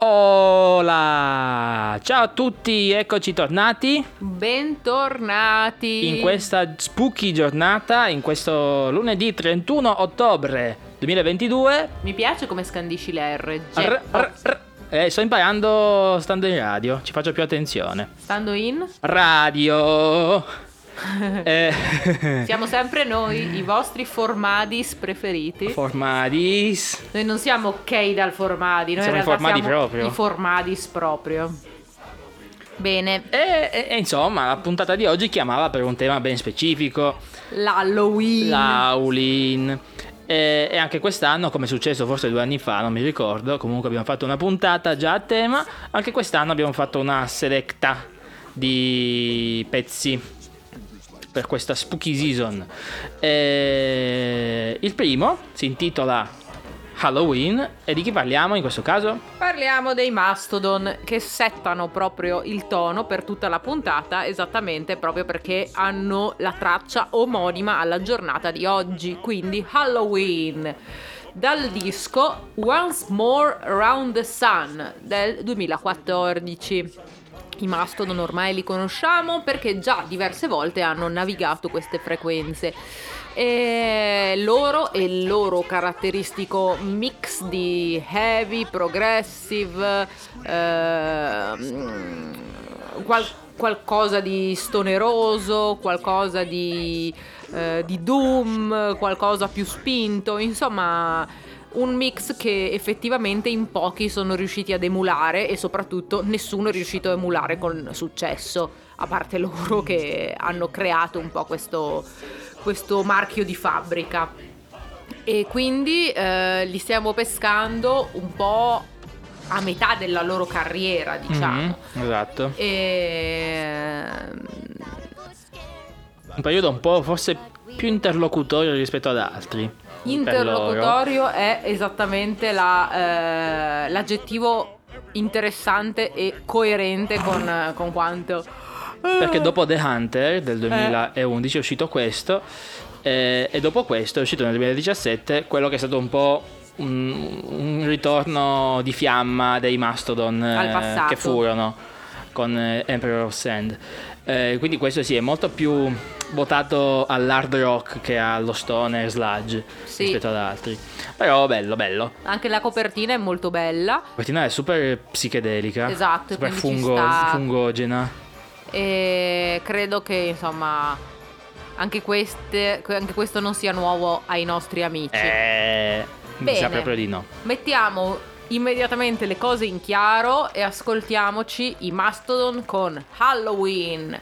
Hola! Ciao a tutti, eccoci tornati Bentornati. in questa spooky giornata, in questo lunedì 31 ottobre 2022. Mi piace come scandisci le R. R- r- eh, sto imparando stando in radio, ci faccio più attenzione. Stando in? Radio! Eh, Siamo sempre noi, i vostri formadis preferiti. Formadis. Noi non siamo ok dal formadi, noi Siamo in i formadi proprio. i formadis proprio. Bene, E, e- e insomma, la puntata di oggi chiamava per un tema ben specifico. l'Halloween. E, e anche quest'anno, come è successo forse due anni fa, non mi ricordo, comunque abbiamo fatto una puntata già a tema, anche quest'anno abbiamo fatto una selecta di pezzi per questa spooky season. E il primo si intitola Halloween e di chi parliamo in questo caso? Parliamo dei Mastodon che settano proprio il tono per tutta la puntata, esattamente proprio perché hanno la traccia omonima alla giornata di oggi, quindi Halloween. Dal disco Once More Around the Sun del 2014. I Mastodon ormai li conosciamo perché già diverse volte hanno navigato queste frequenze. E loro e il loro caratteristico mix di heavy, progressive, ehm, qual- qualcosa di stoneroso, qualcosa di, eh, di doom, qualcosa più spinto, insomma un mix che effettivamente in pochi sono riusciti ad emulare e soprattutto nessuno è riuscito a emulare con successo, a parte loro che hanno creato un po' questo, questo marchio di fabbrica. E quindi eh, li stiamo pescando un po' a metà della loro carriera, diciamo. Mhm, esatto. E... Un periodo un po' forse più interlocutorio rispetto ad altri. Interlocutorio è esattamente la, eh, l'aggettivo interessante e coerente con, con quanto... Perché dopo The Hunter del 2011 è uscito questo eh, e dopo questo è uscito nel 2017 quello che è stato un po' un, un ritorno di fiamma dei Mastodon eh, che furono con eh, Emperor of Sand. Eh, quindi questo sì è molto più votato all'hard rock che allo stoner sludge Sì. rispetto ad altri. Però bello, bello. Anche la copertina è molto bella La copertina è super psichedelica, Esatto, super fungo- sta. fungogena. e credo che insomma anche, queste, anche questo non sia nuovo ai nostri amici. Eh, mi sa proprio di no. Mettiamo immediatamente le cose in chiaro e ascoltiamoci i Mastodon con Halloween.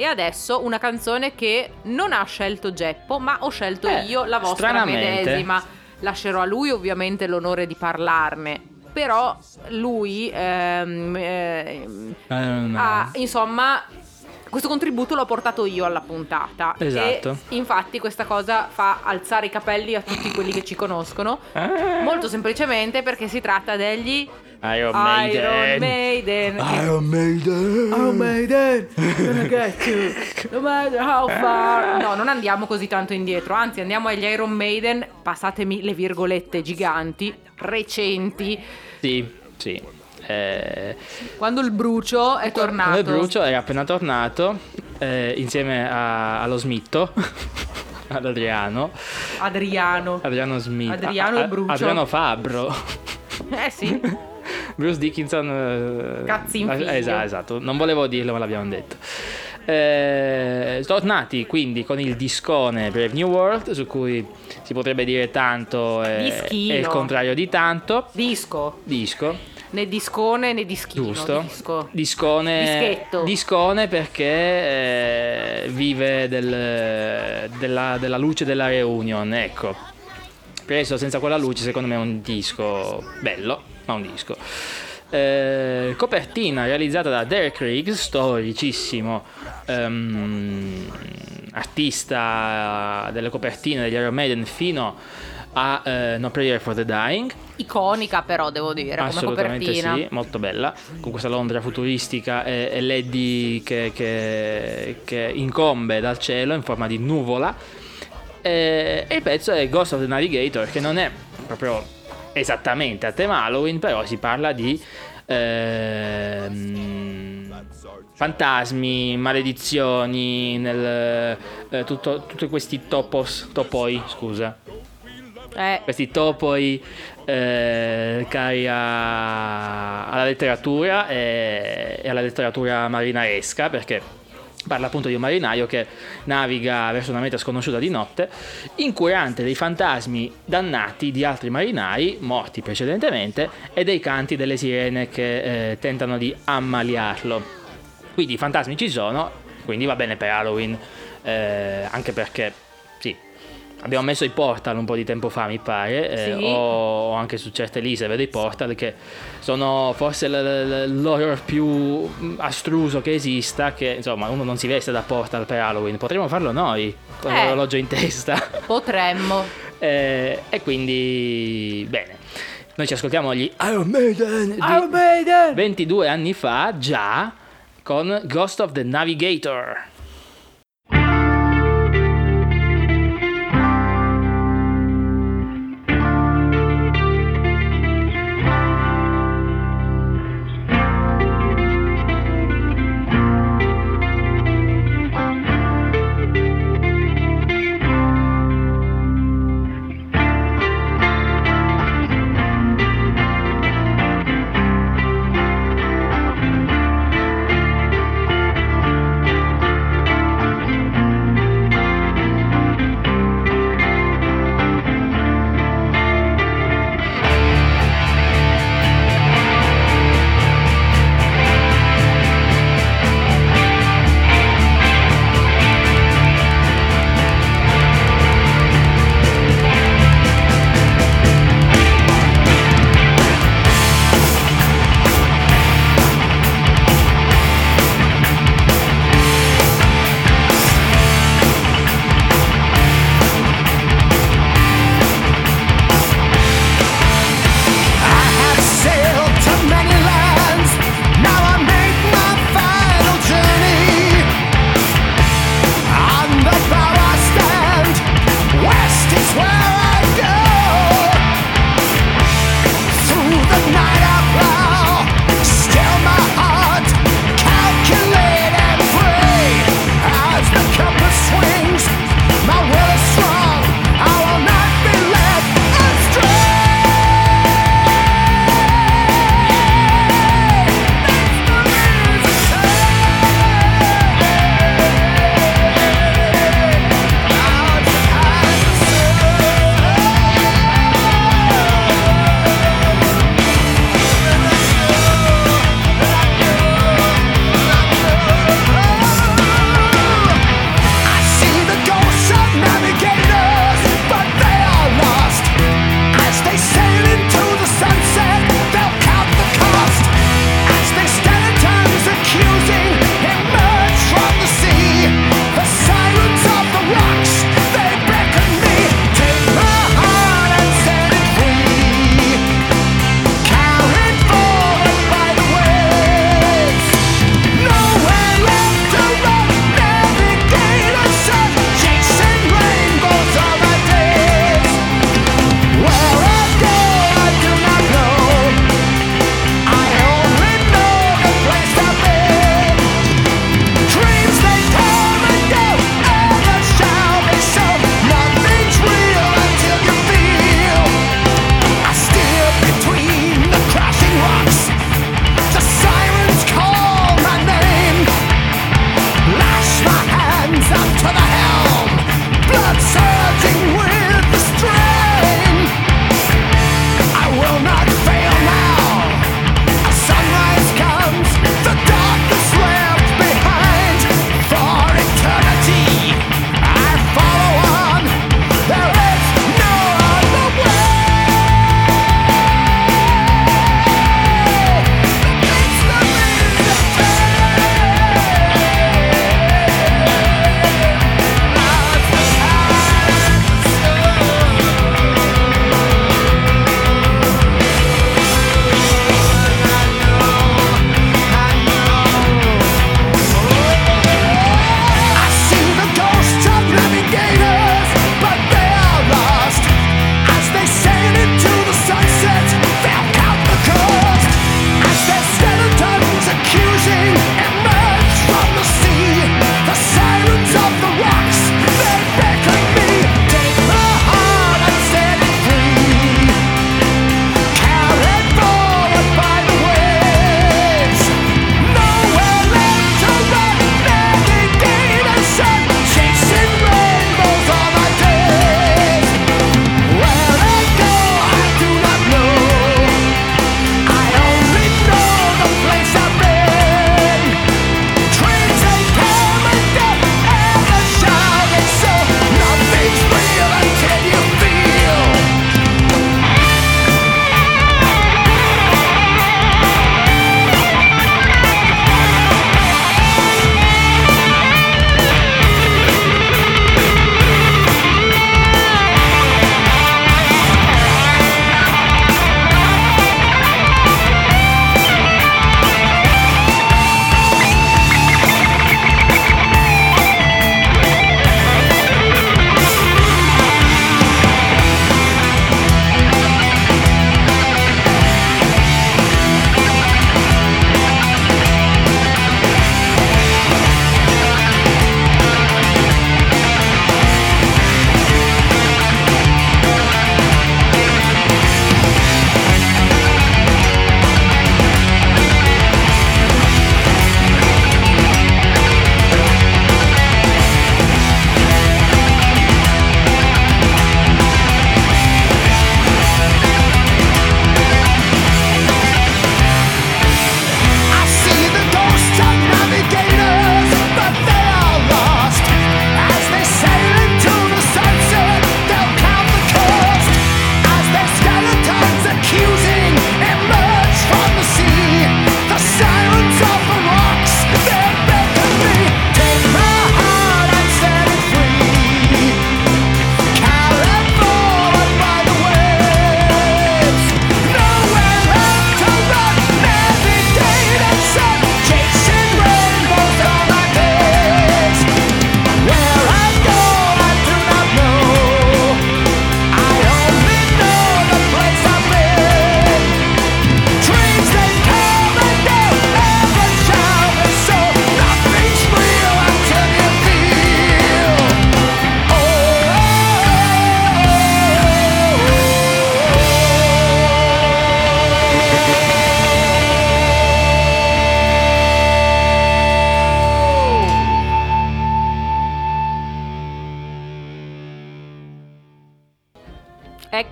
E adesso una canzone che non ha scelto Geppo, ma ho scelto Eh, io, la vostra medesima. Lascerò a lui ovviamente l'onore di parlarne. Però lui ehm, ehm, ha, insomma, questo contributo l'ho portato io alla puntata. Esatto. E infatti questa cosa fa alzare i capelli a tutti quelli che ci conoscono. Ah. Molto semplicemente perché si tratta degli Iron Iron Maiden. Maiden. Iron Maiden. Iron Maiden, gonna get you, no matter how far. No, non andiamo così tanto indietro, anzi andiamo agli Iron Maiden, passatemi le virgolette giganti, recenti, Sì, sì. Eh, quando il brucio è tornato. il Brucio era appena tornato eh, insieme a- allo Smitto, ad Adriano. Adriano. Adriano Smith. Adriano e Brucio. Adriano Fabbro. Eh sì, Bruce Dickinson. eh, Cazzi in eh. Esatto, esatto. Non volevo dirlo, ma l'abbiamo detto. Eh, tornati quindi con il discone Brave New World, su cui si potrebbe dire tanto e, Dischino. e il contrario di tanto. disco, Disco, né discone né dischino. giusto. Disco. Discone, Dischetto. discone perché eh, vive del- della, della luce della reunion, ecco. Preso senza quella luce, secondo me è un disco bello, ma un disco. Eh, copertina realizzata da Derek Riggs, storicissimo ehm, artista delle copertine degli Iron Maiden fino a eh, No Prayer for the Dying. Iconica però devo dire, come Assolutamente copertina. sì, molto bella, con questa Londra futuristica e, e LED che, che- che incombe dal cielo in forma di nuvola. E, e il pezzo è Ghost of the Navigator, che non è proprio esattamente a tema Halloween, però si parla di ehm, fantasmi, maledizioni, nel, eh, tutto- tutti questi topos, topoi, scusa, Eh, questi topoi eh, cari a- alla letteratura e, e alla letteratura marinaresca perché parla appunto di un marinaio che naviga verso una meta sconosciuta di notte incurante dei fantasmi dannati di altri marinai morti precedentemente e dei canti delle sirene che eh, tentano di ammaliarlo. Quindi i fantasmi ci sono quindi va bene per Halloween eh, anche perché sì Abbiamo messo i portal un po' di tempo fa, mi pare, eh, Sì. o anche su certe liste vedo i portal che sono forse l- l- l'horror più mm, astruso che esista, che insomma uno non si veste da portal per Halloween, potremmo farlo noi, con Eh. l'orologio in testa. potremmo. Eh, e quindi, bene, noi ci ascoltiamo gli Iron Maiden Iron Maiden! 22 anni fa, già, con Ghost of the Navigator.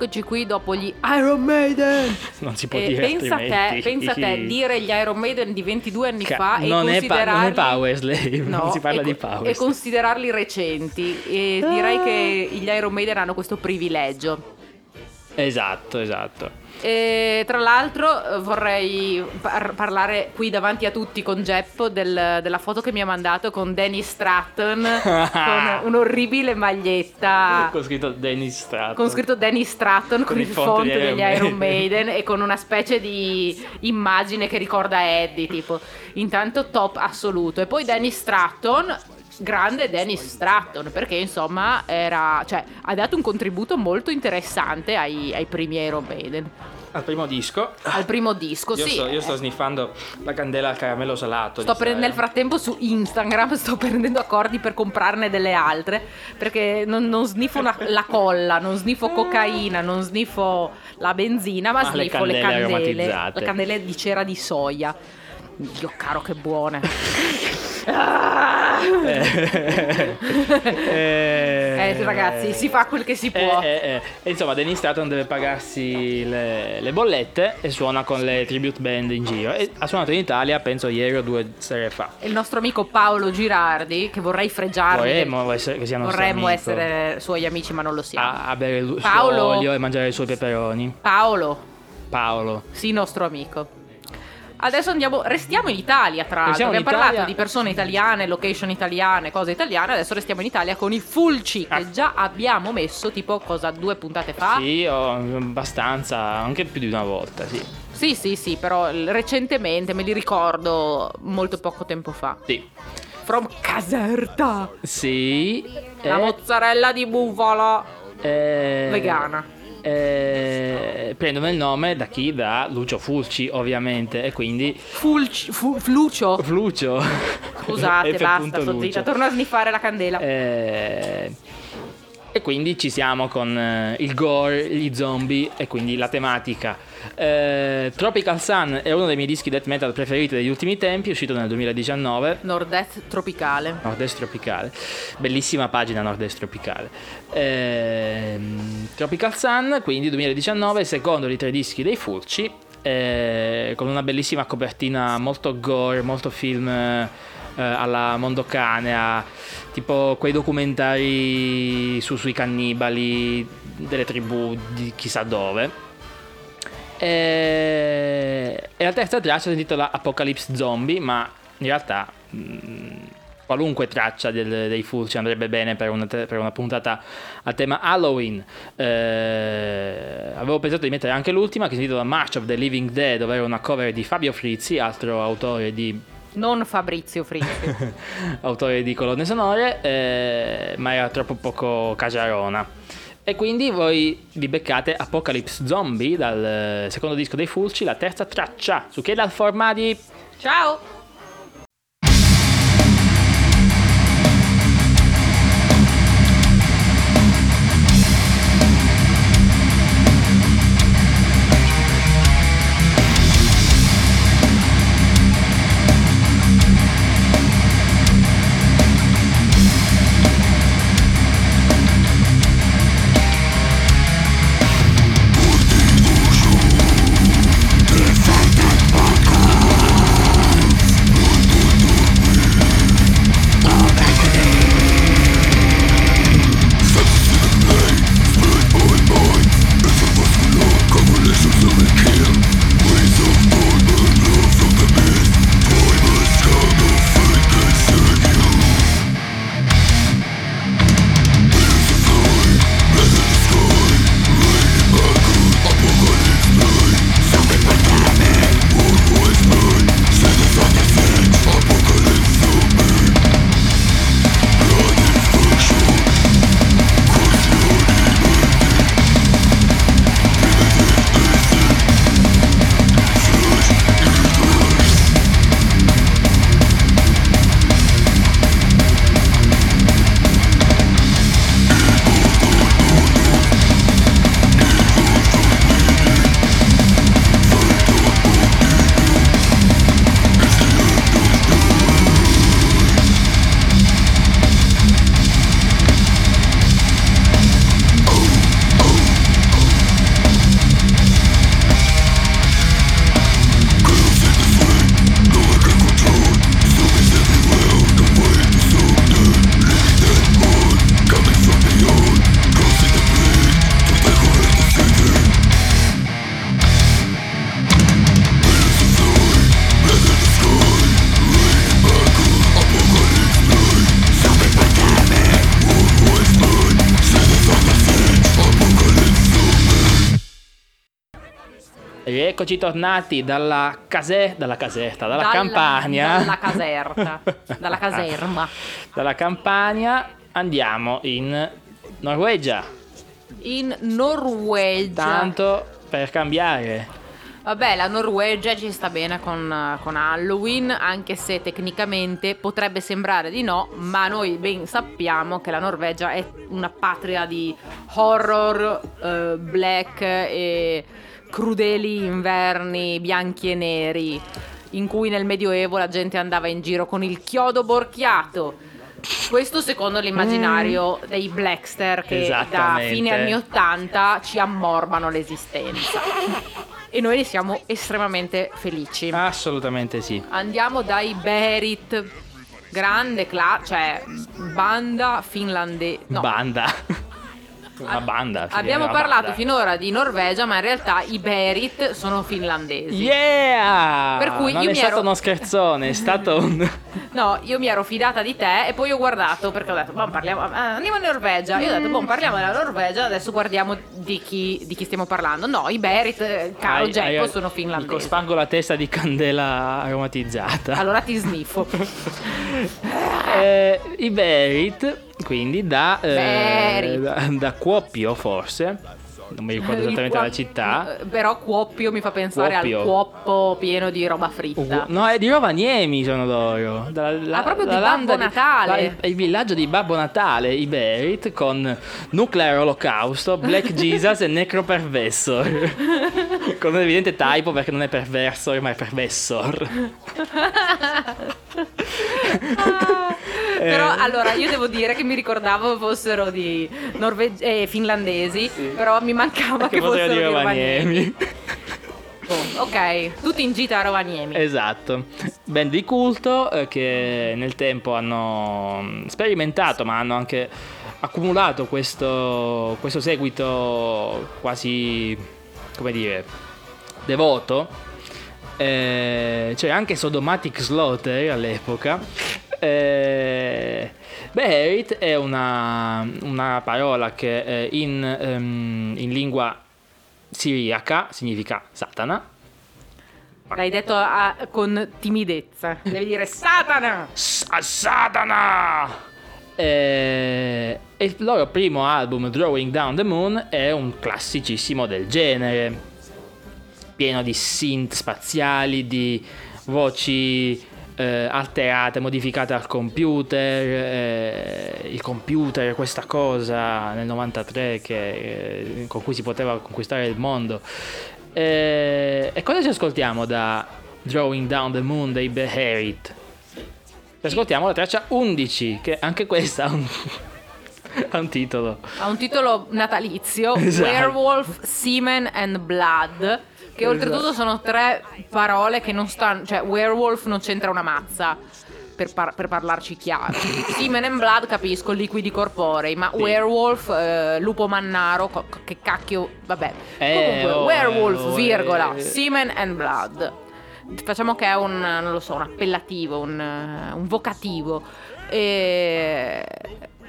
Eccoci qui dopo gli Iron Maiden. Non si può E dire pensa a te, altrimenti. pensa a te, dire gli Iron Maiden di 22 anni Ca- fa e non è pa- non è considerarli Power Slave, non si parla e, di co- Power E considerarli recenti. E direi che gli Iron Maiden hanno questo privilegio. Esatto, esatto. E tra l'altro eh, vorrei par- parlare qui davanti a tutti con Geppo del- della foto che mi ha mandato con Danny Stratton con un'orribile maglietta. Con scritto Dennis Stratton. con scritto Danny Stratton con, Con il il font degli Iron Iron Maiden. E con una specie di immagine che ricorda Eddie tipo. Intanto top assoluto. E poi Danny Stratton grande Dennis Stratton perché insomma era cioè ha dato un contributo molto interessante ai, ai primi Iron Maiden Al primo disco. al primo disco Io, sì sto, io sto sniffando la candela al caramello salato. Sto di pre- Sara. nel frattempo su Instagram sto prendendo accordi per comprarne delle altre perché non, non sniffo una- la colla, non sniffo cocaina, non sniffo la benzina, ma Ah, le sniffo le candele le candele di cera di soia. Dio caro che buone. Ah! Eh, Eh, ragazzi, si fa quel che si può. Eh, eh, eh. E insomma, Dennis Stratton deve pagarsi le, le bollette e suona con le tribute band in giro. E ha suonato in Italia, penso, ieri o due sere fa. Il nostro amico Paolo Girardi, che vorrei fregiarmi. Vorremmo essere, che sia vorremmo amico. essere suoi amici, ma non lo siamo. A, a bere il suo Paolo. olio e mangiare i suoi peperoni. Paolo, Paolo. Sì, nostro amico. Adesso andiamo, restiamo in Italia tra l'altro. Abbiamo parlato Italia. di persone italiane, location italiane, cose italiane. Adesso restiamo in Italia con i Fulci, Ah. che già abbiamo messo tipo cosa due puntate fa. Sì, ho abbastanza, anche più di una volta, sì. sì, sì, sì, però recentemente me li ricordo molto poco tempo fa. Sì. From Caserta, Sì. la eh, mozzarella di bufala eh, vegana. Eh, prendono il nome da chi? Da Lucio Fulci, ovviamente, e quindi Fulci, fu- Flucio. Flucio. Scusate, basta, sto zitta, torno a sniffare la candela. Eh, e quindi ci siamo con eh, il gore, gli zombie e quindi la tematica. Eh, Tropical Sun è uno dei miei dischi death metal preferiti degli ultimi tempi, uscito nel 2019. Nord-est tropicale. Nord-Est Tropicale, bellissima pagina Nord-Est Tropicale. Ehm, Tropical Sun, quindi 2019, secondo dei tre dischi dei Fulci, eh, con una bellissima copertina molto gore, molto film eh, alla Mondo Canea, tipo quei documentari su- sui cannibali delle tribù di chissà dove. E, e la terza traccia si intitola Apocalypse Zombie, ma in realtà mh, qualunque traccia del- dei Fulci andrebbe bene per una, per una puntata a tema Halloween. Eh, avevo pensato di mettere anche l'ultima che si intitola March of the Living Dead, ovvero una cover di Fabio Frizzi, altro autore di Non Fabrizio Frizzi. autore di colonne sonore, eh, ma era troppo poco cagiarona. E quindi voi vi beccate Apocalypse Zombie dal eh, secondo disco dei Fulci, la terza traccia su Chieda al Formati. Ciao! Rieccoci tornati dalla, case- dalla caserta, dalla, campagna. Dalla caserta. dalla caserma. Dalla campagna andiamo in Norvegia. In Norvegia. Tanto per cambiare. Vabbè, la Norvegia ci sta bene con, con Halloween, anche se tecnicamente potrebbe sembrare di no, ma noi ben sappiamo che la Norvegia è una patria di horror, eh, black e crudeli inverni bianchi e neri, in cui nel Medioevo la gente andava in giro con il chiodo borchiato. Questo secondo l'immaginario dei Blackster che da fine anni 80 ci ammorbano l'esistenza. E noi ne siamo estremamente felici. Assolutamente sì. Andiamo dai Berit, grande cla- cioè banda finlandese. No, Banda. Una banda. si abbiamo chiama parlato banda. finora di Norvegia, ma in realtà i Berit sono finlandesi. Yeah! Per cui non io è mi stato ero- uno scherzone, è stato un... No, io mi ero fidata di te e poi ho guardato perché ho detto, boh, parliamo, eh, andiamo in Norvegia. Io ho detto, boh, parliamo della Norvegia, adesso guardiamo di chi, di chi stiamo parlando. No, i Berit, eh, caro Geppo, sono finlandesi. spango la testa di candela aromatizzata. Allora ti sniffo. Eh, I Berit, quindi da, eh, da, da Kuopio forse, non mi ricordo esattamente la città. eh, Però Cuoppio mi fa pensare Cuoppio. al cuoppo pieno di roba fritta. Ugu- No, è di Rovaniemi sono loro. Da- la- Ah, proprio di la landa Babbo Natale. la- il, il villaggio di Babbo Natale, i Berit, con Nuclear Holocausto, Black Jesus e Necropervessor. con un evidente typo perché non è perversor, ma è pervessor. Però Eh. allora io devo dire che mi ricordavo fossero di norve- eh, finlandesi, però mi mancava che, che fossero di Rovaniemi. Boh, ok, tutti in gita a Rovaniemi. Esatto, band di culto eh, che nel tempo hanno mm, sperimentato ma hanno anche accumulato questo, questo seguito quasi, come dire, devoto. Eh, c'era anche Sodomatic Slaughter all'epoca. Eh, Beherit è una, una parola che eh, in, ehm, in lingua siriaca significa Satana. L'hai detto a- con timidezza. Devi dire Satana! Sa- Satana! Eh, e il loro primo album, Drawing Down the Moon, è un classicissimo del genere, pieno di synth spaziali, di voci eh, alterate, modificate al computer. eh, il computer, questa cosa nel 93 che, eh, con cui si poteva conquistare il mondo. Eh, e cosa ci ascoltiamo da Drawing Down the Moon dei Beherit? Ci ascoltiamo la traccia 11, che anche questa ha un, ha un titolo. Ha un titolo natalizio, Esatto. Werewolf, Semen and Blood, che oltretutto sono tre parole che non stanno, cioè werewolf non c'entra una mazza. Per, par- per parlarci chiaro, Semen and Blood capisco liquidi corporei, ma Sì. werewolf, eh, lupo mannaro, co- che cacchio, vabbè. Eh, Comunque, oh, werewolf, oh, virgola, eh. Semen and Blood. Facciamo che è un, non lo so, un appellativo, un, un vocativo. E...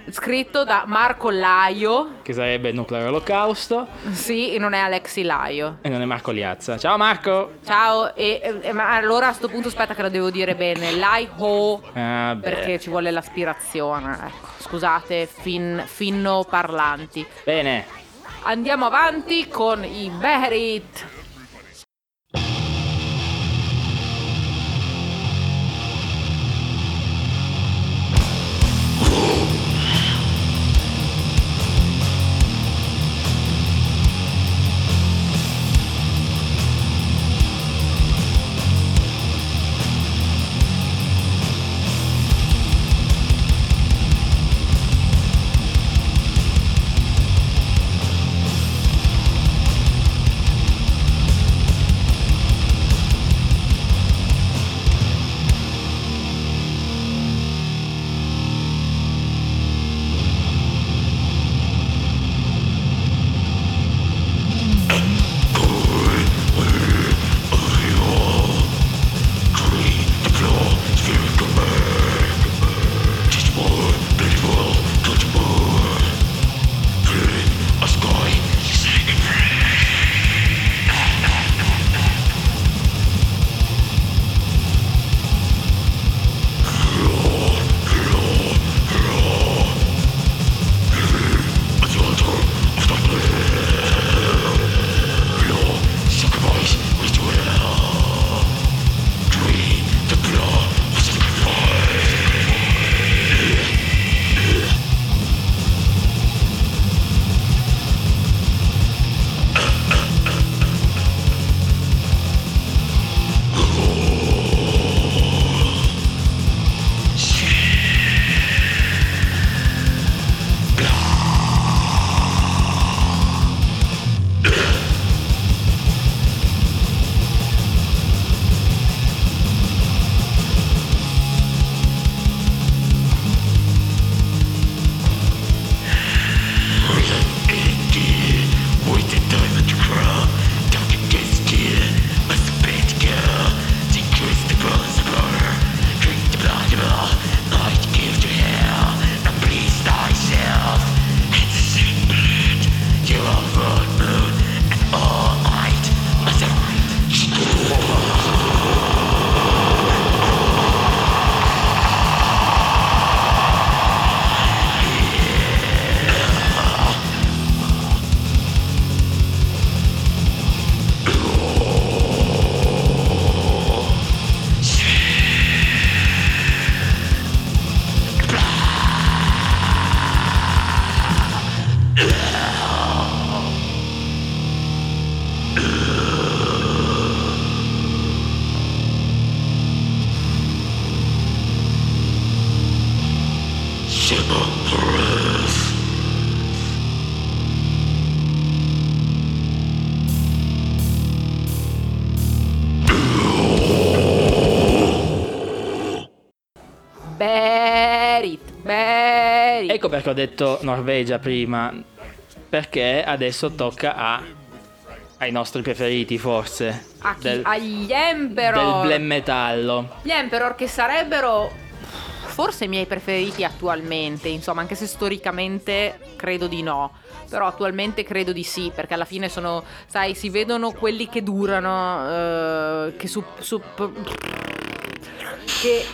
Scritto da Marco Laio, Che sarebbe Nuclear Holocausto. sì, e non è Alexi Laio. E non è Marco Liazza. Ciao Marco! Ciao, e, e- ma allora a sto punto aspetta che lo devo dire bene. Lai Ho, Ah, perché ci vuole l'aspirazione. Ecco, scusate, fin, finno parlanti. Bene. Andiamo avanti con i. Berit, perché ho detto Norvegia prima, perché adesso tocca a, ai nostri preferiti forse, chi? del, Agli del Emperor. blem metallo. Gli Emperor che sarebbero forse i miei preferiti attualmente, insomma, anche se storicamente credo di no. Però attualmente credo di sì, perché alla fine sono, sai, si vedono quelli che durano, eh, che su, su- che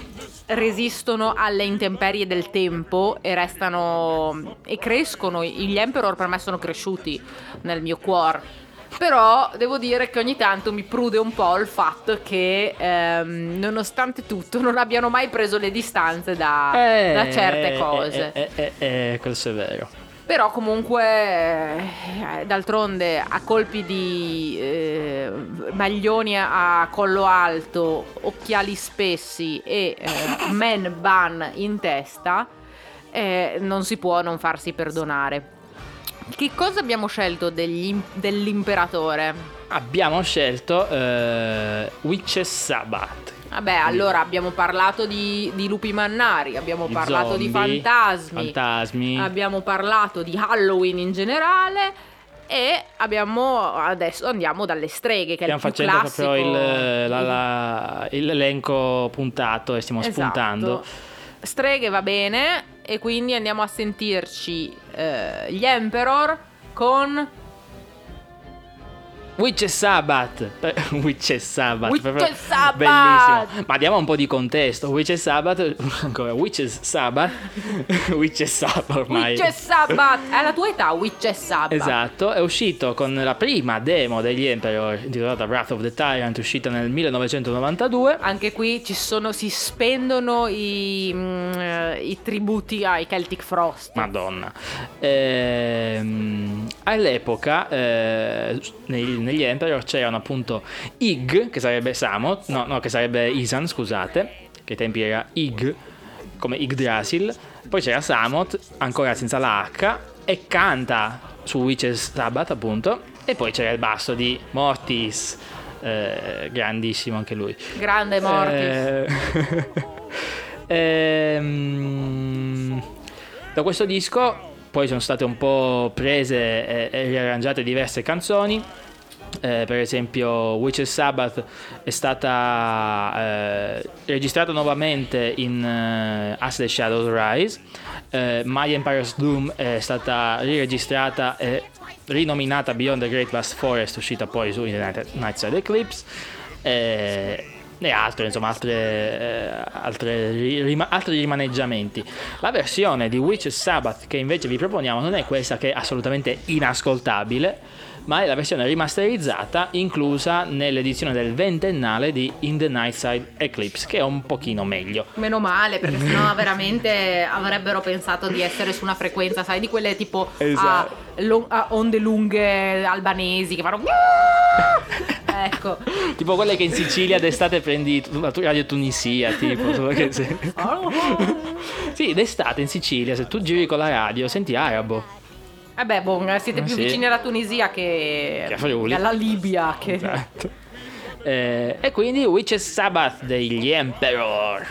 resistono alle intemperie del tempo e restano e crescono. Gli Emperor per me sono cresciuti nel mio cuore. Però devo dire che ogni tanto mi prude un po' il fatto che ehm, nonostante tutto non abbiano mai preso le distanze da, da certe Eh, cose. Eh, eh, eh, eh, questo è vero. Però comunque, eh, d'altronde, a colpi di eh, maglioni a collo alto, occhiali spessi e eh, man bun in testa, eh, non si può non farsi perdonare. Che cosa abbiamo scelto degli- dell'imperatore? Abbiamo scelto eh, Witches Sabbath. Vabbè, allora abbiamo parlato di, di lupi mannari, abbiamo Di parlato di zombie, fantasmi, fantasmi. abbiamo parlato di Halloween in generale e abbiamo adesso andiamo dalle streghe che Stiamo è il più facendo classico. proprio il, la- la- l'elenco puntato e stiamo Esatto. spuntando. Streghe va bene e quindi andiamo a sentirci eh, gli Emperor con Witches Sabbath. Eh, Witches Sabbath. Witches proprio Sabbath. Bellissimo. Ma diamo un po' di contesto. Witches Sabbath. Ancora. Witches Sabbath. Witches Sabbath ormai. Witches Sabbath. È la tua età, Witches Sabbath. Esatto, è uscito con la prima demo degli Emperor intitolata Wrath of the Tyrant, uscita nel 1992. Anche qui ci sono, si spendono i, mm, eh, i tributi ai Celtic Frost. Madonna. Ehm, all'epoca eh, nei- negli Emperor c'erano appunto Ig, che sarebbe Samot, no, no, che sarebbe Isan, scusate, che ai tempi era Ig, come Yggdrasil. Poi c'era Samot, ancora senza la H, e canta su Witches Sabbath appunto. E poi c'era il basso di Mortis, eh, grandissimo anche lui. Grande Mortis. Eh, ehm, da questo disco poi sono state un po' prese e, e riarrangiate diverse canzoni. Eh, per esempio, Witches Sabbath è stata eh, registrata nuovamente in eh, As the Shadows Rise. Eh, My Empire's Doom è stata riregistrata e rinominata Beyond the Great Vast Forest, uscita poi su United Nightside Eclipse. Eh, e altre, insomma, altre, eh, altre ri- rima- altri rimaneggiamenti. La versione di Witches Sabbath che invece vi proponiamo non è questa che è assolutamente inascoltabile, ma è la versione rimasterizzata inclusa nell'edizione del ventennale di In the Nightside Eclipse, che è un pochino meglio. Meno male, perché sennò veramente avrebbero pensato di essere su una frequenza, sai, di quelle tipo a, Esatto. lo- a onde lunghe albanesi che fanno. ecco. Tipo quelle che in Sicilia d'estate prendi la tua radio Tunisia, tipo. solo che se- sì, d'estate in Sicilia, se tu giri con la radio, senti arabo. Vabbè, boh, siete più Sì. vicini alla Tunisia che, Che alla Libia. Che... Esatto. Eh, e quindi Witches Sabbath degli Emperor.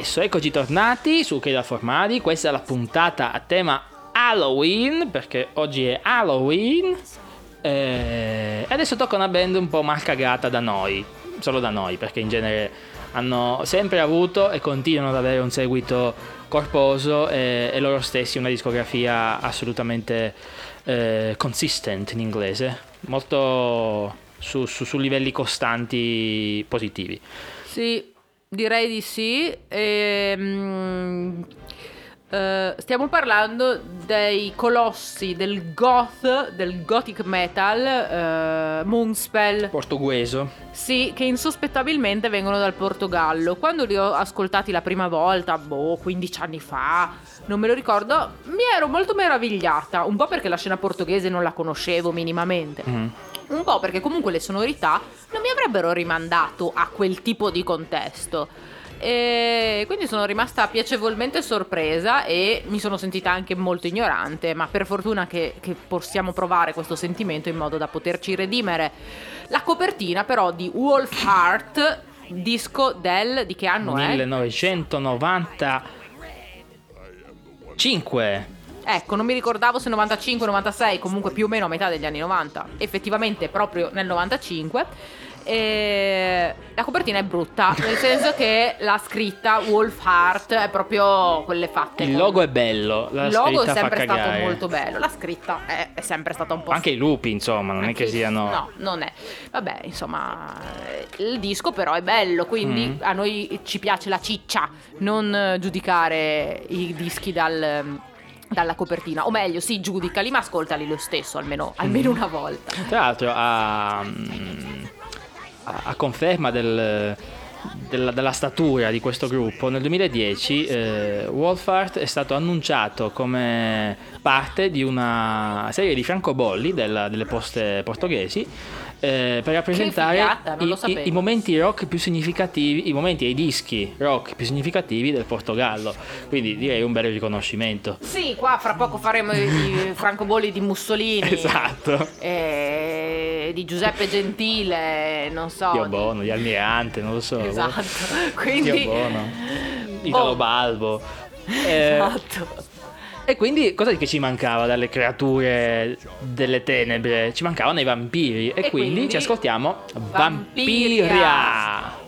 Adesso, eccoci tornati su Che da Formati. Questa è la puntata a tema Halloween, perché oggi è Halloween. Eh, E adesso tocca una band un po' malcagata da noi, solo da noi, perché in genere hanno sempre avuto e continuano ad avere un seguito corposo e, e loro stessi una discografia assolutamente eh, consistent in inglese, molto su, su- su livelli costanti positivi. Sì, direi di sì. Ehm, eh, stiamo parlando dei colossi del goth, del gothic metal, eh, Moonspell. Portogueso. Sì, che insospettabilmente vengono dal Portogallo. Quando li ho ascoltati la prima volta, boh, 15 anni fa, non me lo ricordo, mi ero molto meravigliata. Un po' perché la scena portoghese non la conoscevo minimamente. Mhm. Un po' perché comunque le sonorità non mi avrebbero rimandato a quel tipo di contesto. E quindi sono rimasta piacevolmente sorpresa e mi sono sentita anche molto ignorante, ma per fortuna che, che possiamo provare questo sentimento in modo da poterci redimere. La copertina però di Wolf Heart, disco del... di che anno è? 1995. Ecco, non mi ricordavo se 95 96, comunque più o meno a metà degli anni 90, effettivamente proprio nel 95. E la copertina è brutta, nel senso che la scritta Wolf Heart è proprio quelle fatte. Il con- logo è bello, la Il logo è sempre stato cagare. molto bello, la scritta è, è sempre stata un po' Anche i lupi, insomma, non è che siano... No, non è. Vabbè, insomma, il disco però è bello, quindi Mm. a noi ci piace la ciccia, non giudicare i dischi dal- dalla copertina. O meglio, sì, giudicali, ma ascoltali lo stesso, almeno, almeno una volta. Tra l'altro, a, a- a conferma del- della, della statura di questo gruppo, nel 2010 eh, Wolfart è stato annunciato come parte di una serie di francobolli della- delle poste portoghesi eh, per rappresentare i, i- i momenti rock più significativi, i momenti e i dischi rock più significativi del Portogallo. Quindi direi un bel riconoscimento. Sì, qua fra poco faremo i, francobolli di Mussolini. Esatto. eh, di Giuseppe Gentile, non so. Dio di- Bono, di Almirante, non lo so. Esatto. Dio Quindi. Bono. Italo Oh. Balbo. Eh, Esatto. E quindi cosa che ci mancava dalle creature delle tenebre? Ci mancavano i vampiri. E, E quindi, quindi ci ascoltiamo Vampiria. Vampiria.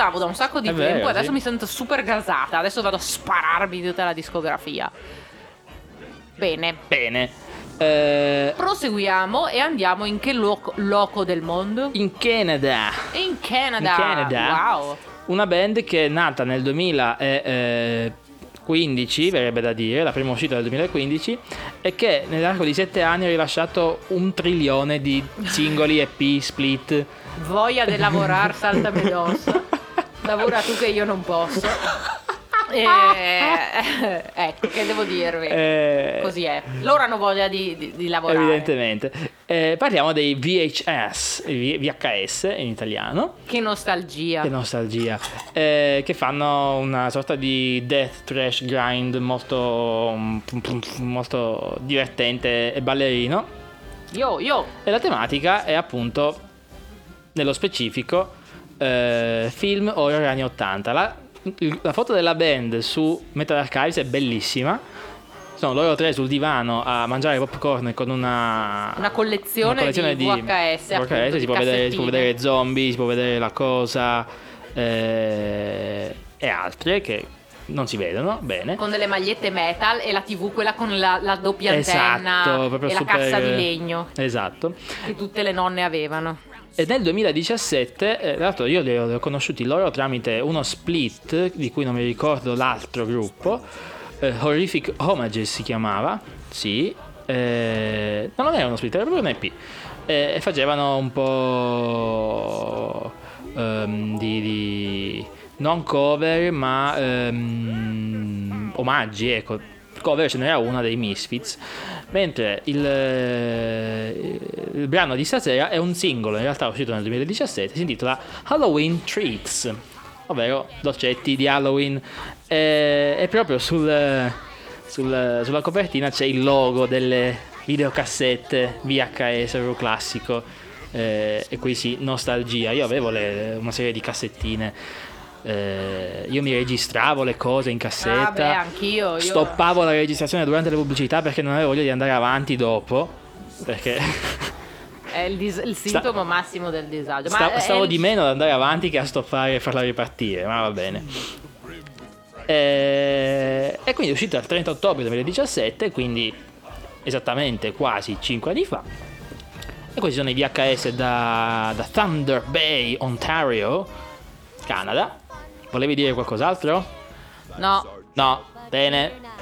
Ascoltavo da un sacco di È tempo vero, e adesso sì. mi sento super gasata. Adesso vado a spararmi tutta la discografia. Bene, Bene. Eh, proseguiamo e andiamo in che loco, loco del mondo? in Canada. In Canada. In Canada. Wow. Una band che è nata nel 2015, verrebbe da dire, la prima uscita del 2015, e che nell'arco di sette anni ha rilasciato un trilione di singoli EP split. Voglia di lavorare, saltami addosso. Lavora tu che io non posso. E, ecco, che devo dirvi? Eh, Così è. Loro hanno voglia di, di- di lavorare. Evidentemente. Eh, parliamo dei VHS, VHS in italiano. Che nostalgia. Che nostalgia. Eh, che fanno una sorta di death trash grind molto, molto divertente e ballerino. Io, io. E la tematica è appunto, nello specifico, eh, film horror anni 80. La, la foto della band su Metal Archives è bellissima. Sono loro tre sul divano a mangiare popcorn con una, Una collezione di VHS, appunto, VHS, di si, può vedere, si può vedere zombie, si può vedere la cosa eh, e altre che non si vedono bene. Con delle magliette metal e la TV, quella con la, la doppia antenna Esatto, proprio e super- la cassa di legno Esatto. che tutte le nonne avevano. E nel 2017, eh, tra l'altro io li ho, li ho conosciuti loro tramite uno split di cui non mi ricordo l'altro gruppo, eh, Horrific Homages si chiamava, sì, eh, no, non era uno split, era proprio un EP, eh, e facevano un po' ehm, di, di- non cover ma ehm, omaggi, ecco. Cover ce n'era una dei Misfits, mentre il, eh, il brano di stasera è un singolo, in realtà uscito nel 2017, si intitola Halloween Treats, ovvero dolcetti di Halloween. E, proprio sul, sul- sulla copertina c'è il logo delle videocassette VHS Euro classico. eh, e qui sì, nostalgia. Io avevo le- una serie di cassettine. Eh, io mi registravo le cose in cassetta. Ah, beh, anch'io. Io... Stoppavo la registrazione durante le pubblicità perché non avevo voglia di andare avanti dopo. Perché È il, dis- il sintomo massimo del disagio. Ma sta- stavo il- di meno ad andare avanti che a stoppare e farla ripartire, ma va bene. E, e quindi è uscito il 30 ottobre 2017, quindi esattamente quasi 5 anni fa. E questi sono i VHS da, da Thunder Bay, Ontario, Canada. Volevi dire qualcos'altro? No, No, bene.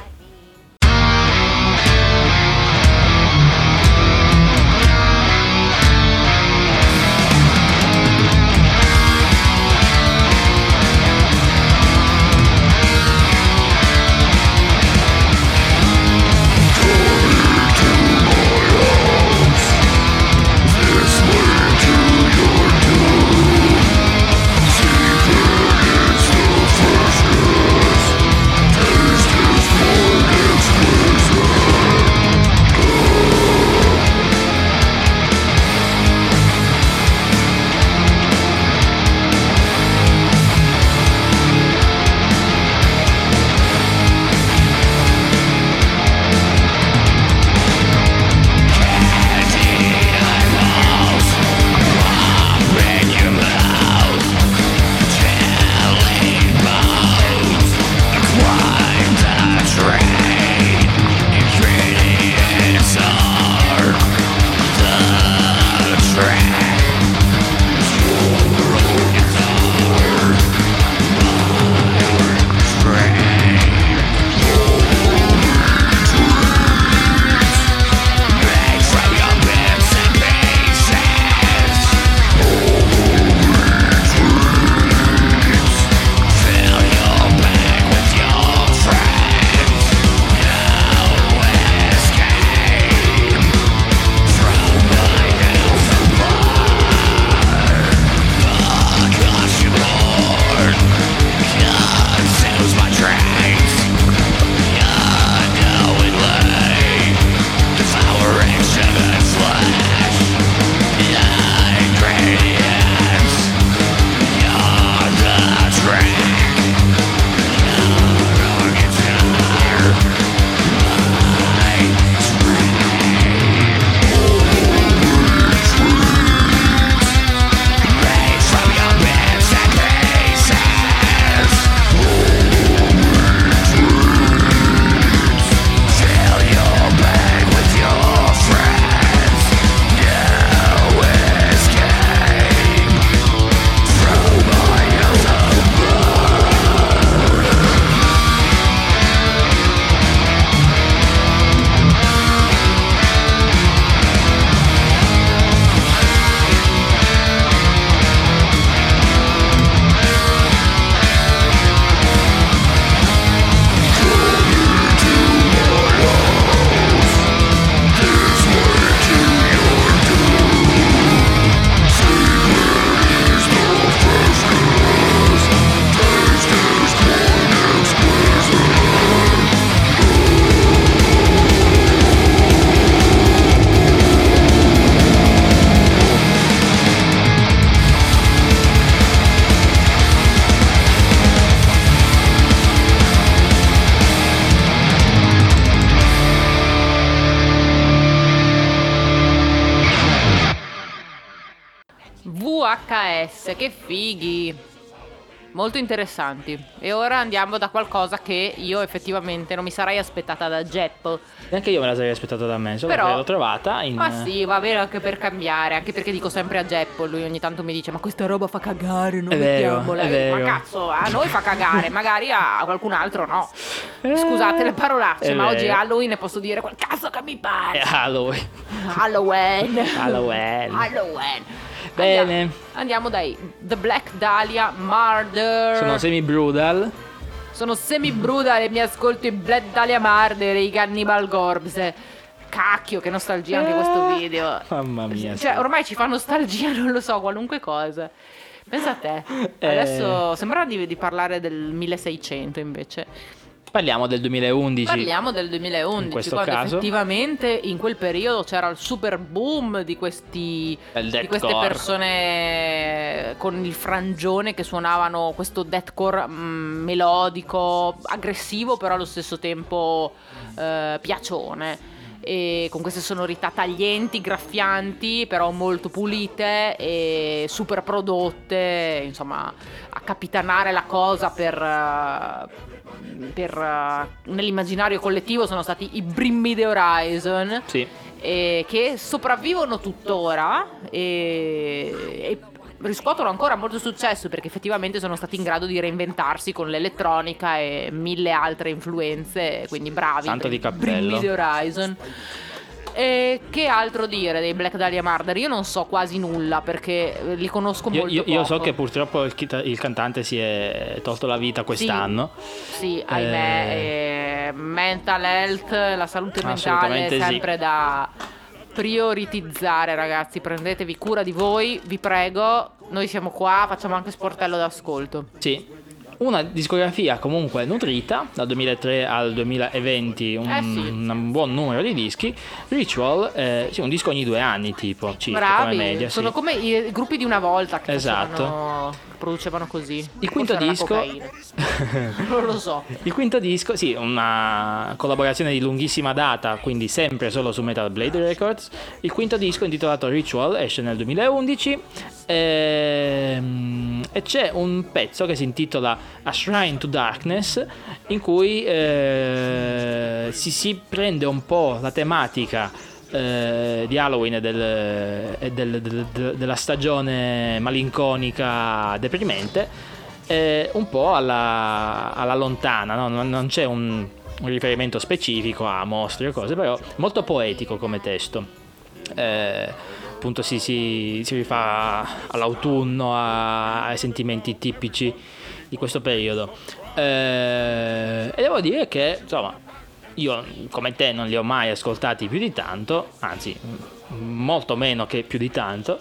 Che fighi! Molto interessanti. E ora andiamo da qualcosa che io effettivamente non mi sarei aspettata da Jepp. Neanche io me la sarei aspettata da me, solo Però- l'ho trovata in... Ma sì, va bene anche per cambiare, anche perché dico sempre a Jepp, lui ogni tanto mi dice "Ma questa roba fa cagare, non È vero, mettiamola". è vero. Ma cazzo, a noi fa cagare, magari a qualcun altro no. Scusate le parolacce, È ma oggi è vero. Halloween e posso dire quel cazzo che mi È pare. Halloween. Halloween. Halloween. Halloween. Bene. Andiamo, andiamo dai The Black Dahlia Murder. Sono semi-brutal. Sono semi-bruda e mi ascolto i Black Dahlia Murder e i Cannibal Corpse. Cacchio, che nostalgia anche questo video. Mamma mia. Cioè, ormai ci fa nostalgia, non lo so, qualunque cosa. Pensa a te. Eh. Adesso sembra di, di parlare del 1600 invece. Parliamo del 2011. Parliamo del 2011, In questo quando caso. effettivamente in quel periodo c'era il super boom di questi di queste deathcore. persone con il frangione che suonavano questo deathcore mm, melodico, aggressivo però allo stesso tempo eh, piacione. E con queste sonorità taglienti, graffianti, però molto pulite e super prodotte, insomma, a capitanare la cosa per, eh, per, eh, nell'immaginario collettivo sono stati i Brimmy the Horizon Sì. e che sopravvivono tuttora e, e riscuotono ancora molto successo perché effettivamente sono stati in grado di reinventarsi con l'elettronica e mille altre influenze, quindi bravi. Santo per di cappello. The Horizon. E che altro dire dei Black Dahlia Murder? Io non so quasi nulla perché eh, li conosco Io, molto io- io so poco. che purtroppo il, il cantante si è tolto la vita quest'anno. Sì, ahimè, eh, mental health, la salute mentale è Assolutamente sì. sempre da prioritizzare, ragazzi. Prendetevi cura di voi, vi prego. Noi siamo qua, facciamo anche sportello d'ascolto. Sì. Una discografia comunque nutrita, dal 2003 al 2020, un, Eh sì. un buon numero di dischi. Ritual, eh, sì, un disco ogni due anni, tipo, circa, Bravi, come media. sono sì. come i gruppi di una volta che Esatto. facevano- producevano così. Il quinto disco- non lo so. Il quinto disco, sì, una collaborazione di lunghissima data, quindi sempre solo su Metal Blade Records. Il quinto disco intitolato Ritual esce nel 2011 ehm, e c'è un pezzo che si intitola A Shrine to Darkness in cui eh, si, si prende un po' la tematica eh, di Halloween e, del- e del- del- del- della stagione malinconica deprimente un po' alla, alla lontana, no? non, non c'è un, un riferimento specifico a mostri o cose, però molto poetico come testo. Eh, appunto si, si, si rifà all'autunno, a- ai sentimenti tipici di questo periodo. Eh, e devo dire che, insomma, io come te non li ho mai ascoltati più di tanto, anzi, molto meno che più di tanto.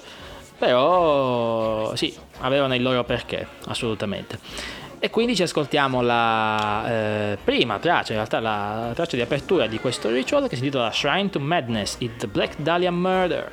Però sì, avevano il loro perché, assolutamente. E quindi ci ascoltiamo la eh, prima traccia, in realtà la traccia di apertura di questo ritual che si intitola Shrine to Madness, the Black Dahlia Murder.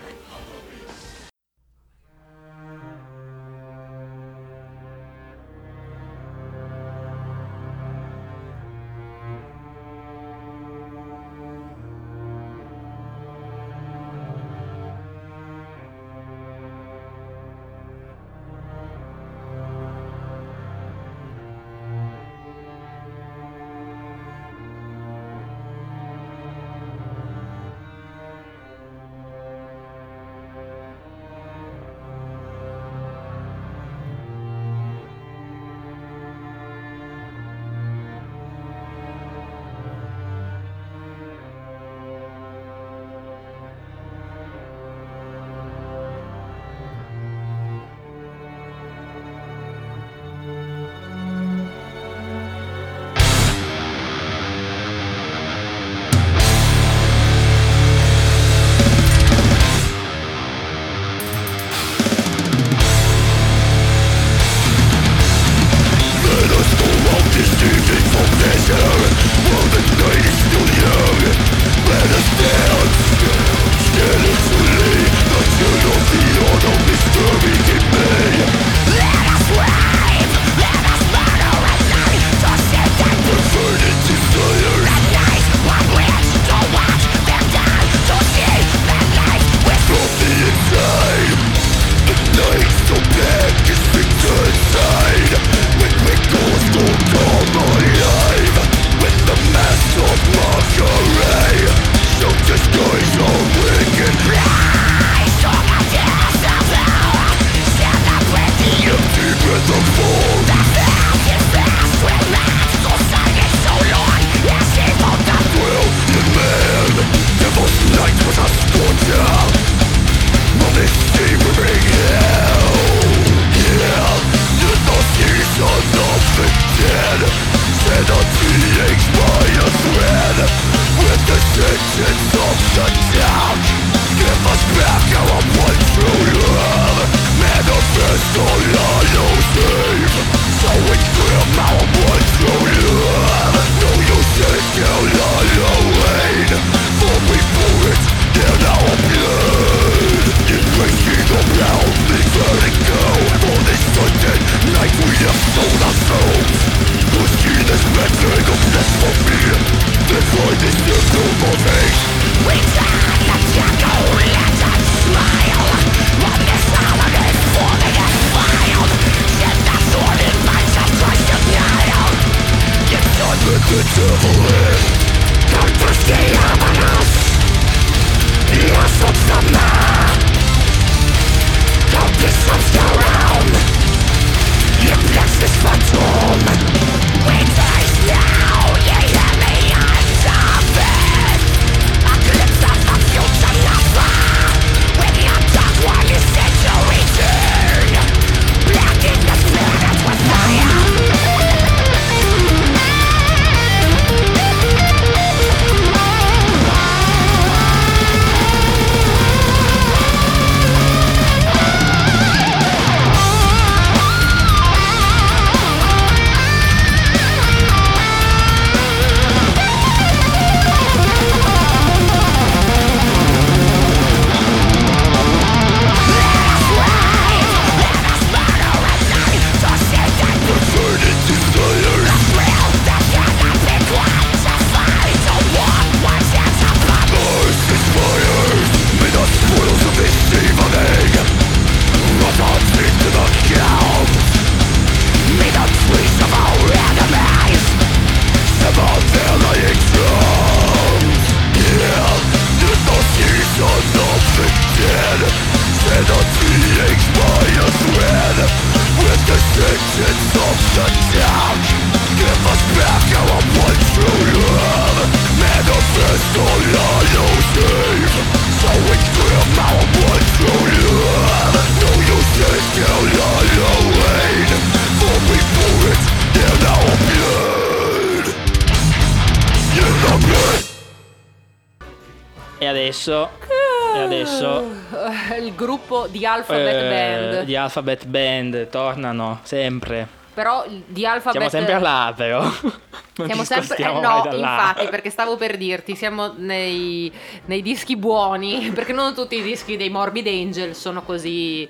Alphabet Band tornano sempre. Però di Alphabet Siamo sempre là, però. Non Siamo sempre eh, no, là. infatti, perché stavo per dirti, siamo nei, nei dischi buoni, perché non tutti i dischi dei Morbid Angel sono così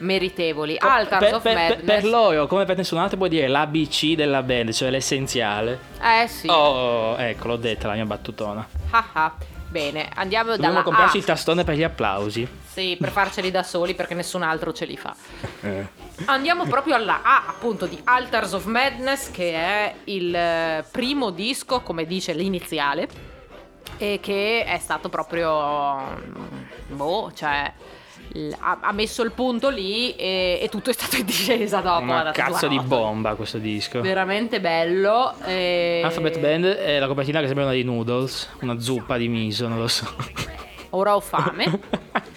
meritevoli. Altars Per, of per- per- Madness. per loro, come per nessun altro, puoi dire l'ABC della band, cioè l'essenziale. Eh sì. Oh, ecco, l'ho detta la mia battutona. Ah ah. Bene, andiamo Dobbiamo dalla comprarci A. il tastone per gli applausi. Sì, per farceli da soli perché nessun altro ce li fa. Eh. Andiamo proprio alla A, appunto, di Altars of Madness, che è il eh, primo disco, come dice l'iniziale, e che è stato proprio. mm, Boh, cioè. Ha, messo il punto lì e, e tutto è stato in discesa dopo. Una cazzo di bomba questo disco. Veramente bello. e- Alphabet Band è la copertina che sembra una di noodles, una zuppa di miso, non lo so. Ora ho fame.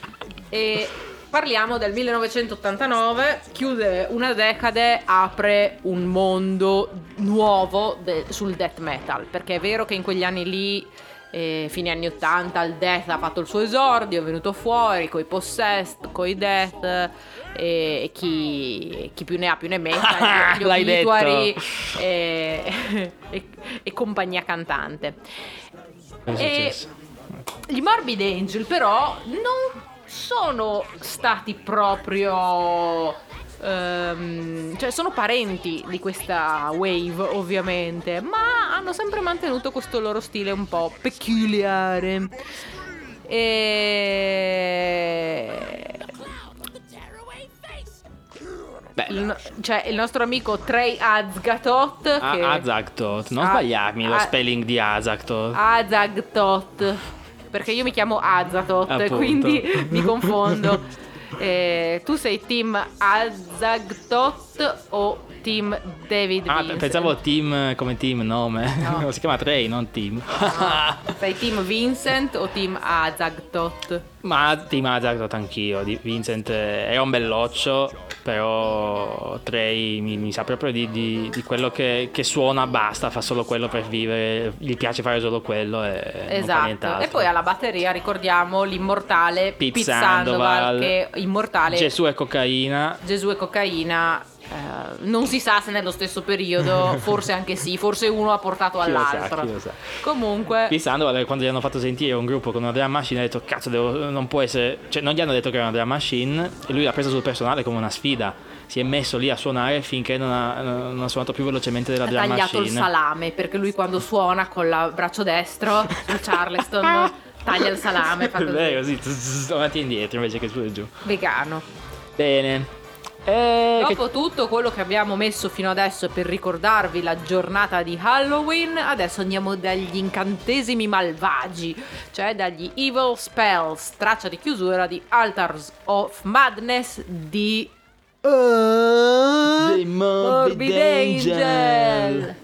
e parliamo del 1989, chiude una decade, apre un mondo nuovo de- sul death metal, perché è vero che in quegli anni lì, eh, fine anni 80, il death ha fatto il suo esordio, è venuto fuori coi possessed, coi death, e, e chi, chi più ne ha più ne metta, gli obituary detto. e, e- compagnia cantante. E-? Gli Morbid Angel però non sono stati proprio... ehm, cioè sono parenti di questa wave ovviamente, ma hanno sempre mantenuto questo loro stile un po' peculiare. E... Il, no- cioè il nostro amico Trey Azgatot che... Azagtot, non A- sbagliarmi lo spelling di Azagtot. Azagtot. Perché io mi chiamo Azatot, Appunto. quindi mi confondo. Eh, tu sei team Azagtot o team David Ah, Vincent? pensavo team come team, nome. No. si chiama Trey, non team. Sei team Vincent o team Azagtot? Ma team Azagtot anch'io. Vincent eh, è un belloccio, però Trey mi, mi sa proprio di, di- di quello che, che suona, basta, fa solo quello per vivere, gli piace fare solo quello e non fa Esatto. E poi alla batteria ricordiamo l'immortale Pete, Sandoval, Sandoval, che immortale Gesù e cocaina. Gesù e cocaina. Eh, non si sa se nello stesso periodo, forse anche sì, forse uno ha portato Chi lo sa, all'altro. chi lo sa. Comunque, Pete Sandoval, quando gli hanno fatto sentire un gruppo con una drum machine, ha detto: Cazzo, devo- non può essere. Cioè, non gli hanno detto che era una drum machine, e lui l'ha presa sul personale come una sfida. Si è messo lì a suonare finché non ha, non ha suonato più velocemente della ha drum tagliato machine. il salame perché lui quando suona con il braccio destro sul Charleston taglia il salame, fa così. vero, sì, zzz, zzz, avanti e indietro invece che su e giù. Vegano. Bene. E che- Dopo tutto quello che abbiamo messo fino adesso per ricordarvi la giornata di Halloween, adesso andiamo dagli incantesimi malvagi, cioè dagli Evil Spells, traccia di chiusura di Altars of Madness di Dei Morbid Morbid Angel. Angel.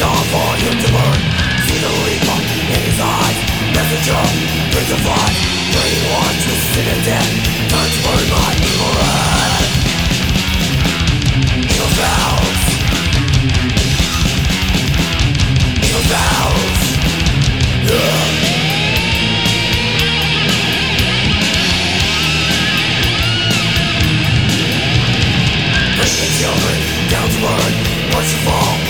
It's all for you to burn. See the leap in his eyes. Messenger, crucified Brainwash to sin and death. Time to burn my evil red Evil vows. Evil vows. Yeah Bring the children down to learn Watch you fall.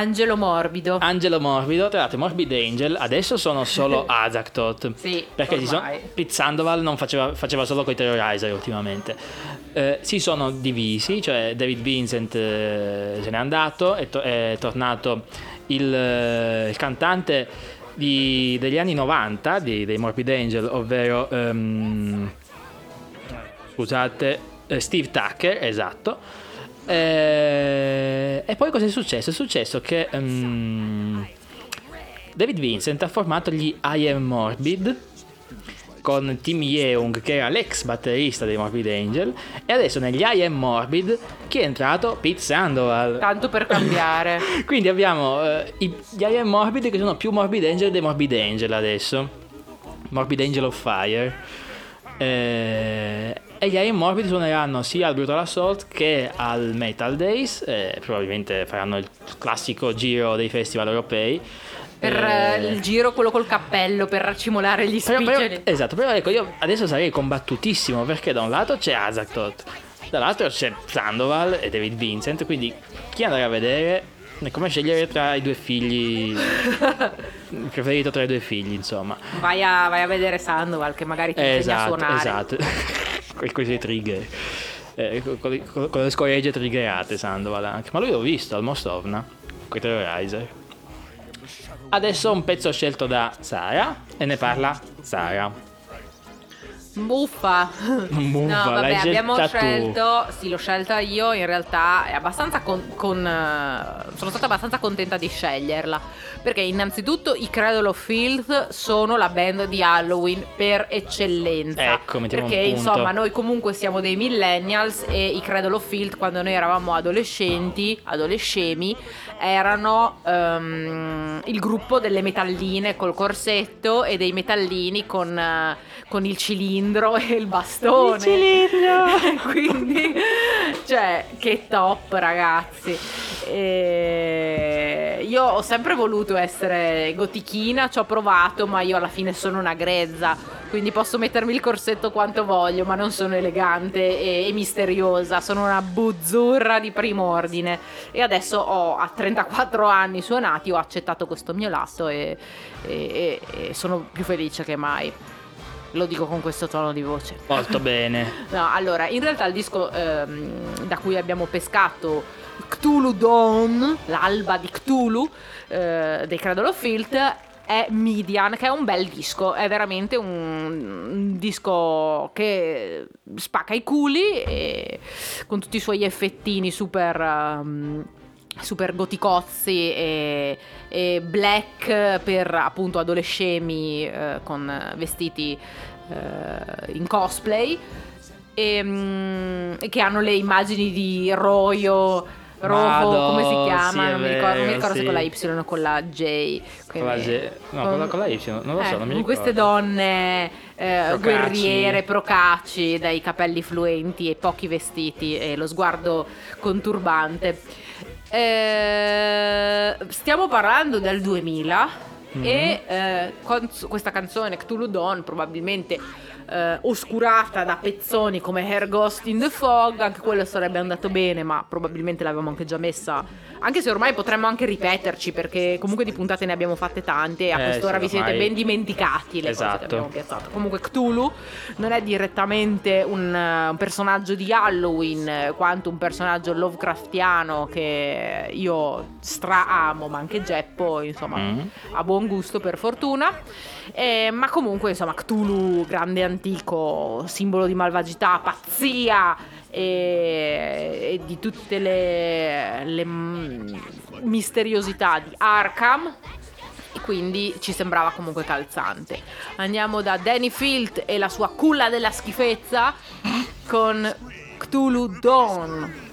Angelo Morbido. Angelo Morbido, tra l'altro Morbid Angel, adesso sono solo Azaktot. Sì, perché si sono, ormai. Sandoval non faceva, faceva solo coi Terrorizer ultimamente. Eh, si sono divisi, cioè David Vincent eh, se n'è andato, è, to- è tornato il, eh, il cantante di- degli anni 90 di- dei Morbid Angel, ovvero ehm, scusate, eh, Steve Tucker, esatto. Eh, e poi cosa è successo? È successo che ehm, David Vincent ha formato gli I Am Morbid con Tim Yeung che era l'ex batterista dei Morbid Angel e adesso negli I Am Morbid chi è entrato? Pete Sandoval Tanto per cambiare. quindi abbiamo eh, i- gli I Am Morbid che sono più Morbid Angel dei Morbid Angel adesso Morbid Angel of Fire Eh, e gli I Am Morbid suoneranno sia al Brutal Assault che al Metal Days eh, probabilmente faranno il classico giro dei festival europei Per Eh, il giro, quello col cappello, per racimolare gli però- però- spiccioli. esatto, però ecco, io adesso sarei combattutissimo perché da un lato c'è Azaktot, dall'altro c'è Sandoval e David Vincent, quindi chi andare a vedere è come scegliere tra i due figli, il preferito tra i due figli, insomma. Vai a, vai a vedere Sandoval che magari ti insegna a Esatto, suonare. esatto. Con questi trigger. Eh, con, con- con- le scoregge triggerate Sandoval anche. Ma lui l'ho visto al Mostovna, con Terrorizer. Adesso un pezzo scelto da Sara e ne parla Sara. Buffa. Buffa, no, vabbè, abbiamo scelta tu. scelto, sì, l'ho scelta io, in realtà è abbastanza con, con, eh, sono stata abbastanza contenta di sceglierla, perché innanzitutto i Cradle of Filth sono la band di Halloween per eccellenza. Ecco, mettiamo un perché insomma, noi comunque siamo dei millennials e i Cradle of Filth quando noi eravamo adolescenti, adolescemi, erano ehm, il gruppo delle metalline col corsetto e dei metallini con, eh, con il cilindro e il bastone. Il cilindro! Quindi, cioè, che top ragazzi. E io ho sempre voluto essere gotichina, ci ho provato, ma io alla fine sono una grezza. Quindi posso mettermi il corsetto quanto voglio, ma non sono elegante e, e misteriosa. Sono una buzzurra di primo ordine. E adesso ho a 34 anni suonati, ho accettato questo mio lato e- e- e sono più felice che mai. Lo dico con questo tono di voce. Molto bene. No, allora, in realtà il disco ehm, da cui abbiamo pescato Cthulhu Dawn, l'alba di Cthulhu eh, dei Cradle of Filth è Midian, che è un bel disco, è veramente un, un disco che spacca i culi e con tutti i suoi effettini super... ehm, super goticozzi e, e black per appunto adolescemi eh, con vestiti eh, in cosplay e, mm, che hanno le immagini di Royo Rojo, Madò, come si sì, chiama? è non mi ricordo, non mi ricordo se sì. con la Y o con la J. Con la J- no, con la- con la Y, non lo so, non mi ricordo. queste donne eh, Procaci. guerriere, procaci, dai capelli fluenti e pochi vestiti e lo sguardo conturbante. Eh, stiamo parlando del 2000 Mhm. e eh, con- questa canzone Cthulhu Dawn probabilmente eh, oscurata da pezzoni come Hair Ghost in the Fog, anche quello sarebbe andato bene, ma probabilmente l'avevamo anche già messa, anche se ormai potremmo anche ripeterci perché comunque di puntate ne abbiamo fatte tante e a Eh, quest'ora vi siete ben dimenticati le cose Esatto. che abbiamo piazzato. Comunque Cthulhu non è direttamente un, un personaggio di Halloween quanto un personaggio Lovecraftiano che io stra-amo, ma anche Geppo, insomma, Mm. ha buon gusto per fortuna. Eh, ma comunque, insomma, Cthulhu, grande antico, simbolo di malvagità, pazzia e, e di tutte le, le, mm, misteriosità di Arkham. E quindi ci sembrava comunque calzante. Andiamo da Danny Field e la sua culla della schifezza con Cthulhu Dawn.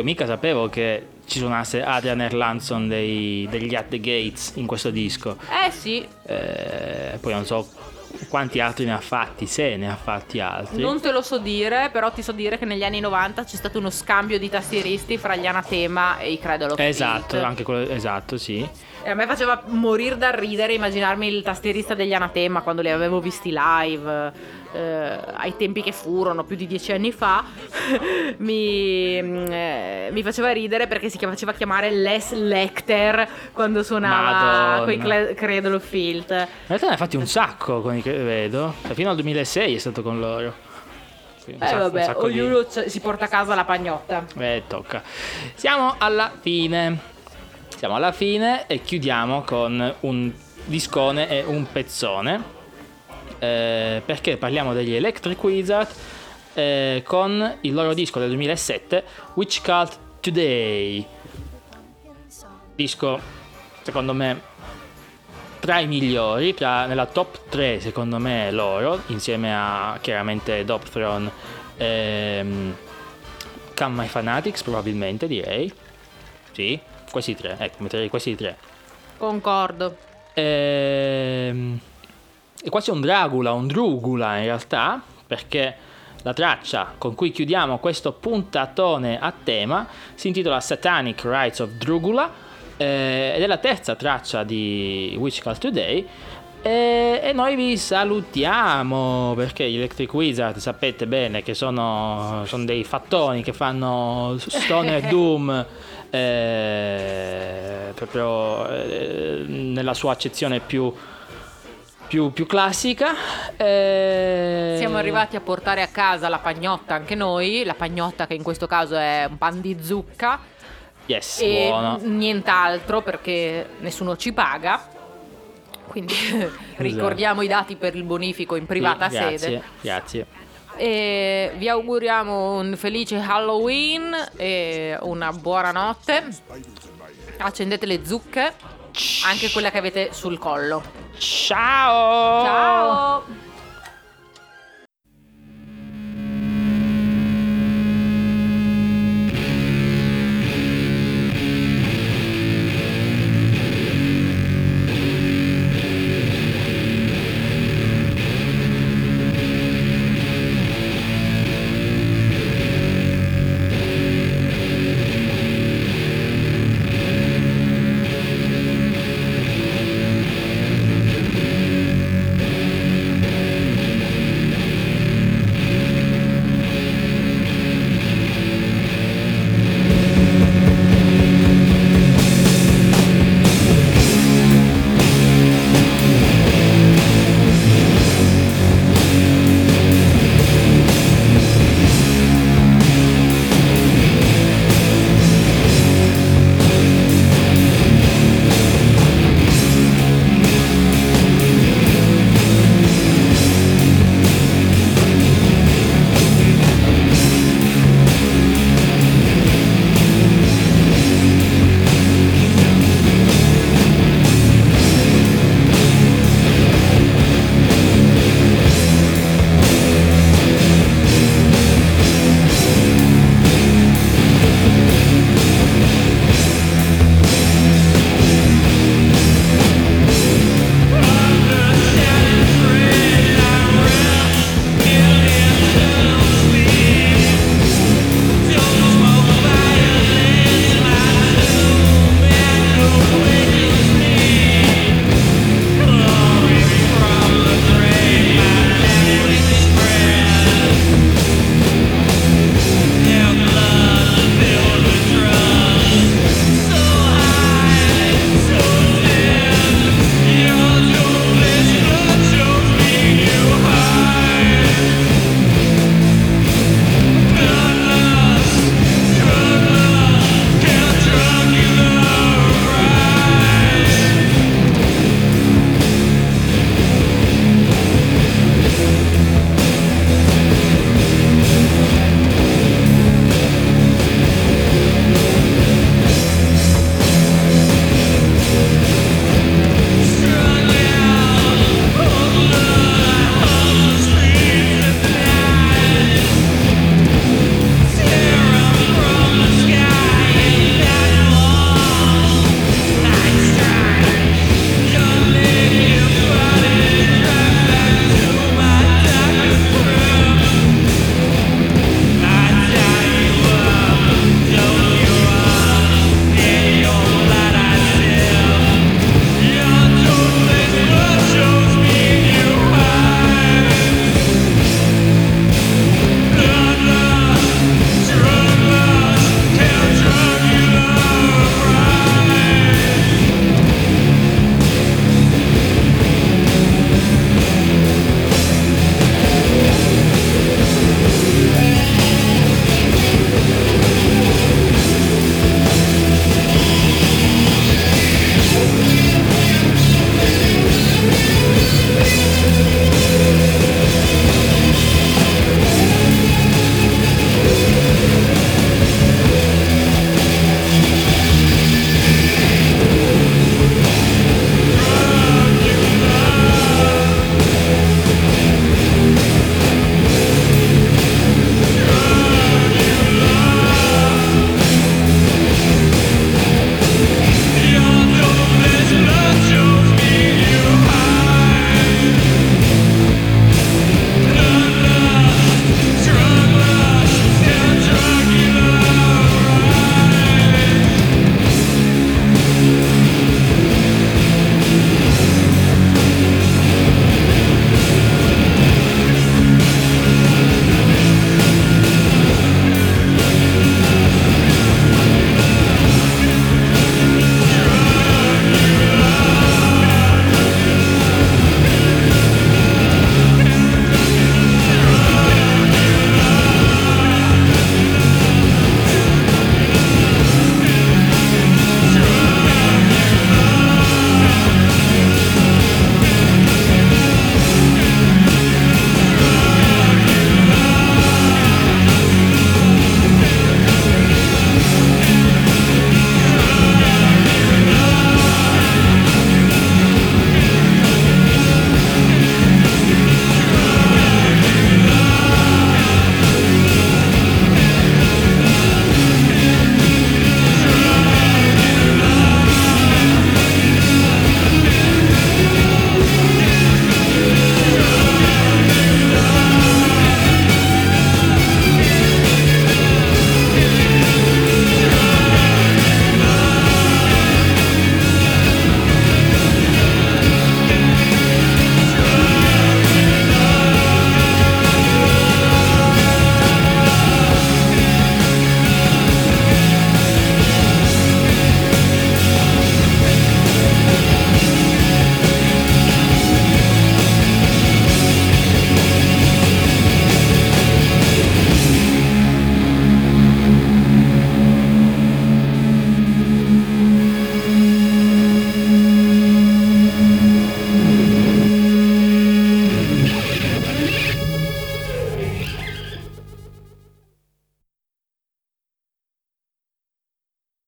Io mica sapevo che ci suonasse Adrian Erlandson dei, degli At the Gates in questo disco. Eh sì, Eh, poi non so quanti altri ne ha fatti, se ne ha fatti altri. non te lo so dire, però ti so dire che negli anni 90 c'è stato uno scambio di tastieristi fra gli Anatema e i Cradle of Esatto, Filth. anche quello, esatto, sì. E a me faceva morire dal ridere immaginarmi il tastierista degli Anatema quando li avevo visti live, eh, ai tempi che furono, più di dieci anni fa. mi, mm, eh, mi faceva ridere perché si faceva chiamare Les Lecter quando suonava con i Cradle of Filth. In realtà ne ha fatti un sacco con i che vedo. Cioè, fino al 2006 è stato con loro. Eh sacco- vabbè, di- ognuno c- si porta a casa la pagnotta. Eh, tocca. Siamo alla fine. Siamo alla fine e chiudiamo con un discone e un pezzone. Eh, perché parliamo degli Electric Wizard eh, con il loro disco del 2007, Witch Cult Today. Disco, secondo me, tra i migliori, tra- nella top 3 secondo me loro, insieme a chiaramente Dopthrone ehm, Come My Fanatics probabilmente direi. Sì, questi tre, ecco, metterei questi tre. Concordo. Ehm, è quasi un Dracula, un Drugula in realtà, perché la traccia con cui chiudiamo questo puntatone a tema si intitola Satanic Rites of Drugula eh, ed è la terza traccia di Witch Cult Today. E, e noi vi salutiamo perché gli Electric Wizard sapete bene che sono, sono dei fattoni che fanno Stoner Doom eh, proprio eh, nella sua accezione più, più, più classica. Eh, Siamo arrivati a portare a casa la pagnotta anche noi, la pagnotta che in questo caso è un pan di zucca Yes, e buono. nient'altro perché nessuno ci paga. Quindi ricordiamo i dati per il bonifico in privata Sì, grazie, sede. Grazie. E vi auguriamo un felice Halloween e una buona notte. Accendete le zucche, anche quella che avete sul collo. Ciao! Ciao!